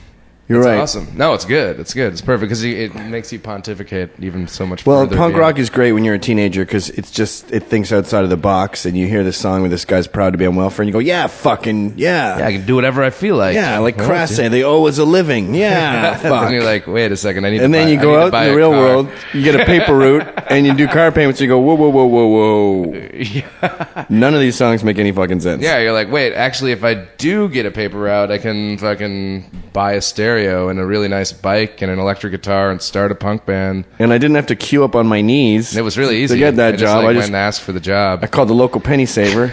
You're It's right. Awesome. No, it's good. It's good. It's perfect because it makes you pontificate even so much. More. Well, punk beyond- rock is great when you're a teenager because it's just it thinks outside of the box, and you hear this song where this guy's proud to be on welfare, and you go, "Yeah, fucking yeah, Yeah, I can do whatever I feel like. yeah." Like Crass "They owe us a living." Yeah, and fuck. then you're like, wait a second, I need. and then buy, you go out in the real car. world, you get a paper route, and you do car payments. And you go, "Whoa, whoa, whoa, whoa, whoa, whoa." None of these songs make any fucking sense. Yeah, you're like, wait, actually, if I do get a paper route, I can fucking buy a stereo and a really nice bike and an electric guitar and start a punk band. And I didn't have to queue up on my knees. And it was really easy to get that I just, job. Like, I went just and asked for the job. I called the local penny saver.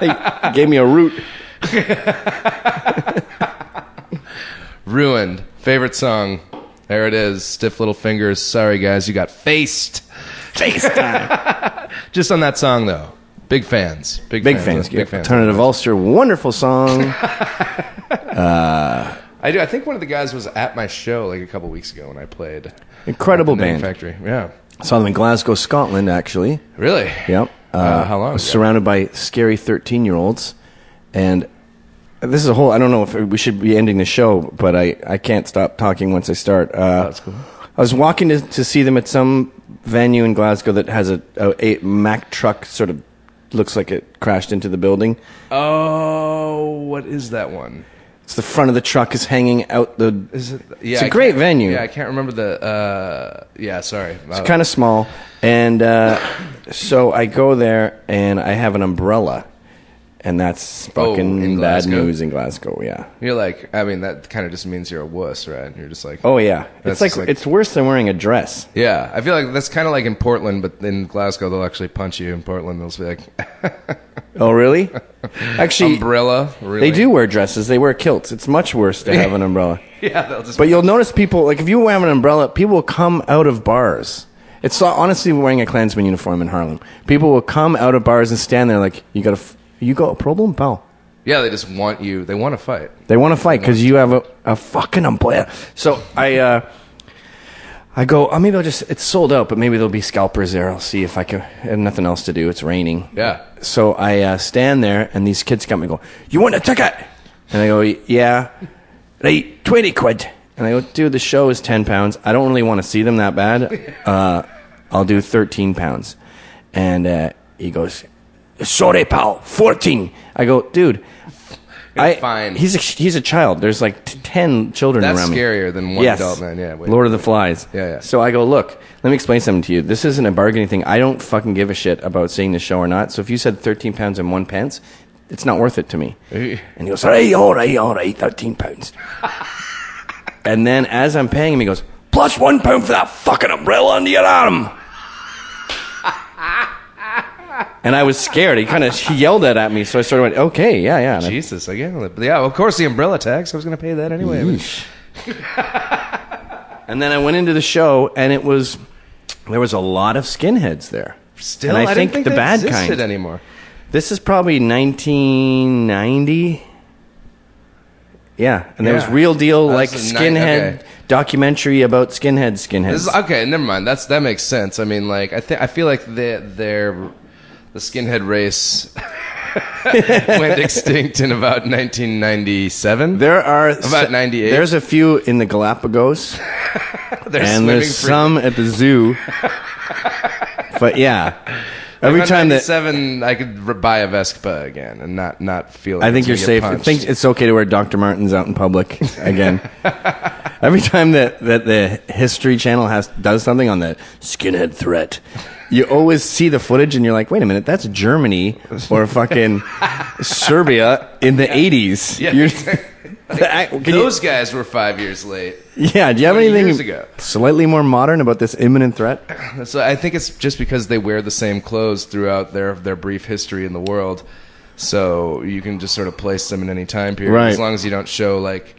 they gave me a route. Ruined. Favorite song. There it is. Stiff Little Fingers. Sorry, guys, you got faced. Face time. Just on that song, though. Big fans. Big, Big fans. fans. Big fans. Alternative Ulster, wonderful song. I do. I think one of the guys was at my show like a couple weeks ago when I played. Incredible band. Factory. Yeah. Saw them in Glasgow, Scotland, actually. Really? Yep. Uh, how long ago? surrounded by scary 13 year olds. And this is a whole, I don't know if we should be ending the show, but I, I can't stop talking once I start. Uh, that's cool. I was walking to, to see them at some venue in Glasgow that has a, a, a Mack truck sort of looks like it crashed into the building. Oh, what is that one? It's the front of the truck is hanging out the. Is it? Yeah, It's a I great can't- venue. Yeah, I can't remember the. Uh, yeah, sorry. It's kind of small, and uh, so I go there and I have an umbrella, and that's Oh, fucking in bad Glasgow? news in Glasgow. Yeah. You're like, I mean, that kind of just means you're a wuss, right? You're just like, Oh yeah, That's it's like, just like- it's worse than wearing a dress. yeah. I feel like that's kind of like in Portland, but in Glasgow they'll actually punch you. In Portland they'll be like, Oh really? Actually, umbrella. Really? they do wear dresses. They wear kilts. It's much worse to have an umbrella. Yeah, they'll just. But you'll notice people like if you have an umbrella, people will come out of bars. It's so- honestly wearing a Klansman uniform in Harlem. People will come out of bars and stand there like you got f- you got a problem, pal. yeah, they just want you. They want to fight. They want to fight because you have a, a fucking umbrella. So I, uh, I go. Oh, maybe I'll just. It's sold out, but maybe there'll be scalpers there. I'll see if I can. I have nothing else to do. It's raining. Yeah. So I uh, stand there, and these kids come and go. You want a ticket? And I go, yeah. Right, twenty quid. And I go, dude, the show is ten pounds. I don't really want to see them that bad. Uh, I'll do thirteen pounds. And uh, he goes, sorry, pal, fourteen. I go, dude. I, fine. He's a, he's a child. There's like t- ten children That's around me. scarier than one yes. adult man. Yeah. Wait. Lord of the Flies. Yeah, yeah. So I go, look, let me explain something to you. This isn't a bargaining thing. I don't fucking give a shit about seeing the show or not. So if you said 13 pounds and one pence, it's not worth it to me. And he goes, all right, all right, all right, 13 pounds. and then as I'm paying him, he goes, plus one pound for that fucking umbrella under your arm. And I was scared. He kind of he yelled that at me. So I sort of went, okay, yeah, yeah. And I- Jesus, again. Yeah, of course the umbrella tax. I was going to pay that anyway. And then I went into the show, and it was there was a lot of skinheads there. Still, and I, I think, think the bad kind. anymore. This is probably 1990. Yeah, and there was Yeah. real deal like was the ni- skinhead okay. documentary about skinhead skinheads. This is, okay, never mind. That's that makes sense. I mean, like I think I feel like the their the skinhead race went extinct in about 1997. there are About 98. There's a few in the Galapagos, and there's free. some at the zoo. but yeah, every time that seven, I could buy a Vespa again and not not feel. I think you're safe. I think it's okay to wear Dr. Martens out in public again. Every time that, that the History Channel has does something on the skinhead threat, you always see the footage and you're like, wait a minute, that's Germany or fucking Serbia in the 80s. Yeah. You- those guys were five years late. yeah, do you have anything slightly more modern about this imminent threat? So I think it's just because they wear the same clothes throughout their their brief history in the world. So you can just sort of place them in any time period Right. as long as you don't show like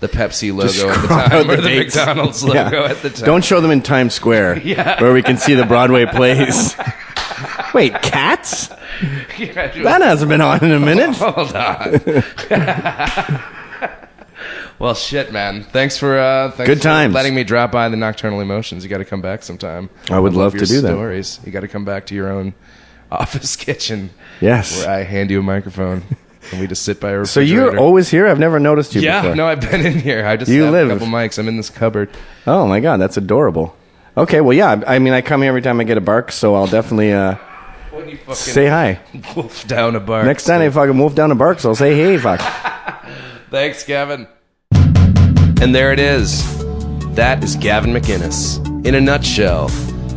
the Pepsi logo at the time or the the. McDonald's Yeah. logo at the time. Don't show them in Times Square, Yeah. where we can see the Broadway plays. Wait, cats? That hasn't been on in a minute. Hold on. Well, shit, man. Thanks for uh, thanks Good for times. letting me drop by the Nocturnal Emotions. You got to come back sometime. I would love your to do that. Stories. You got to come back to your own office kitchen. Yes. where I hand you a microphone and we just sit by a So you're always here? I've never noticed you yeah. before. No, I've been in here. I just You have live- a couple mics. I'm in this cupboard. Oh my god, that's adorable. Okay, well yeah, I I mean I come here every time I get a bark, so I'll definitely uh, When you fucking say hi. wolf down a bar. Next time I fucking wolf down a bark, so I'll say hey fuck. Thanks, Gavin. And there it is. That is Gavin McInnes in a nutshell.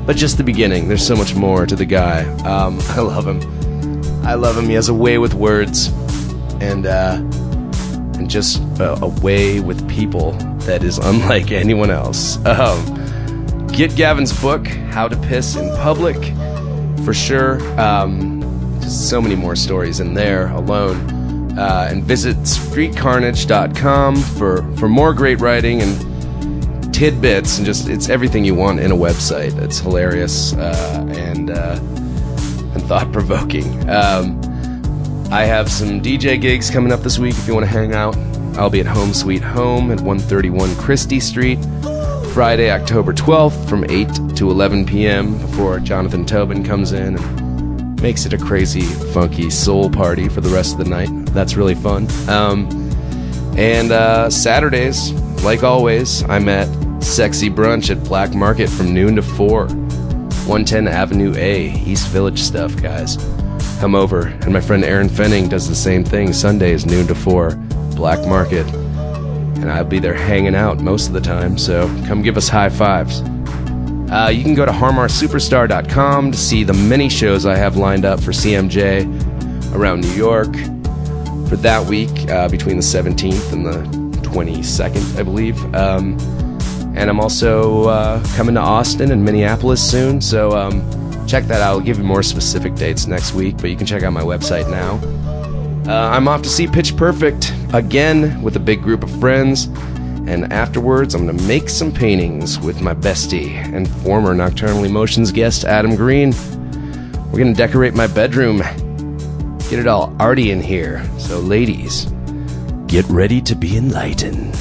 But just the beginning. There's so much more to the guy. Um, I love him. I love him. He has a way with words, and uh, and just a, a way with people that is unlike anyone else. Um, get Gavin's book, How to Piss in Public, for sure. Um, so many more stories in there alone. Uh, and visit streetcarnage.com for, for more great writing and tidbits and just it's everything you want in a website. It's hilarious uh, and uh, and thought provoking. Um, I have some DJ gigs coming up this week. If you want to hang out, I'll be at Home Sweet Home at 131 Chrystie Street, Friday, October 12th, from 8 to 11 p.m. Before Jonathan Toubin comes in makes it a crazy, funky soul party for the rest of the night. That's really fun. Um, and uh, Saturdays, like always, I'm at Sexy Brunch at Black Market from noon to 4. 110 Avenue A, East Village stuff, guys. Come over. And my friend Aaron Fenning does the same thing Sundays, noon to 4, Black Market. And I'll be there hanging out most of the time, so come give us high fives. Uh, you can go to harmarsuperstar.com to see the many shows I have lined up for CMJ around New York for that week uh, between the 17th and the 22nd, I believe. Um, and I'm also uh, coming to Austin and Minneapolis soon, so um, check that out. I'll give you more specific dates next week, but you can check out my website now. Uh, I'm off to see Pitch Perfect again with a big group of friends. And afterwards, I'm going to make some paintings with my bestie and former Nocturnal Emotions guest, Adam Green. We're going to decorate my bedroom, get it all arty in here. So, ladies, get ready to be enlightened.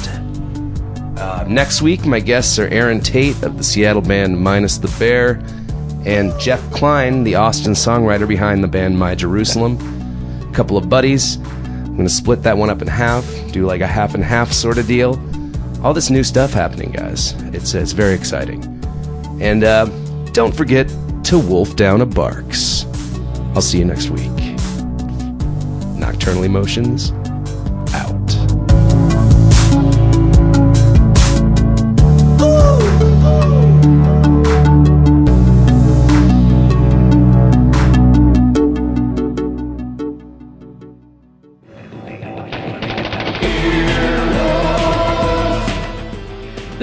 Uh, next week, my guests are Erin Tate of the Seattle band Minus the Bear and Jeff Klein, the Austin songwriter behind the band My Jerusalem. A couple of buddies. I'm going to split that one up in half, do like a half and half sort of deal. All this new stuff happening, guys. It's, it's very exciting. And uh, don't forget to wolf down a Barq's. I'll see you next week. Nocturnal Emotions,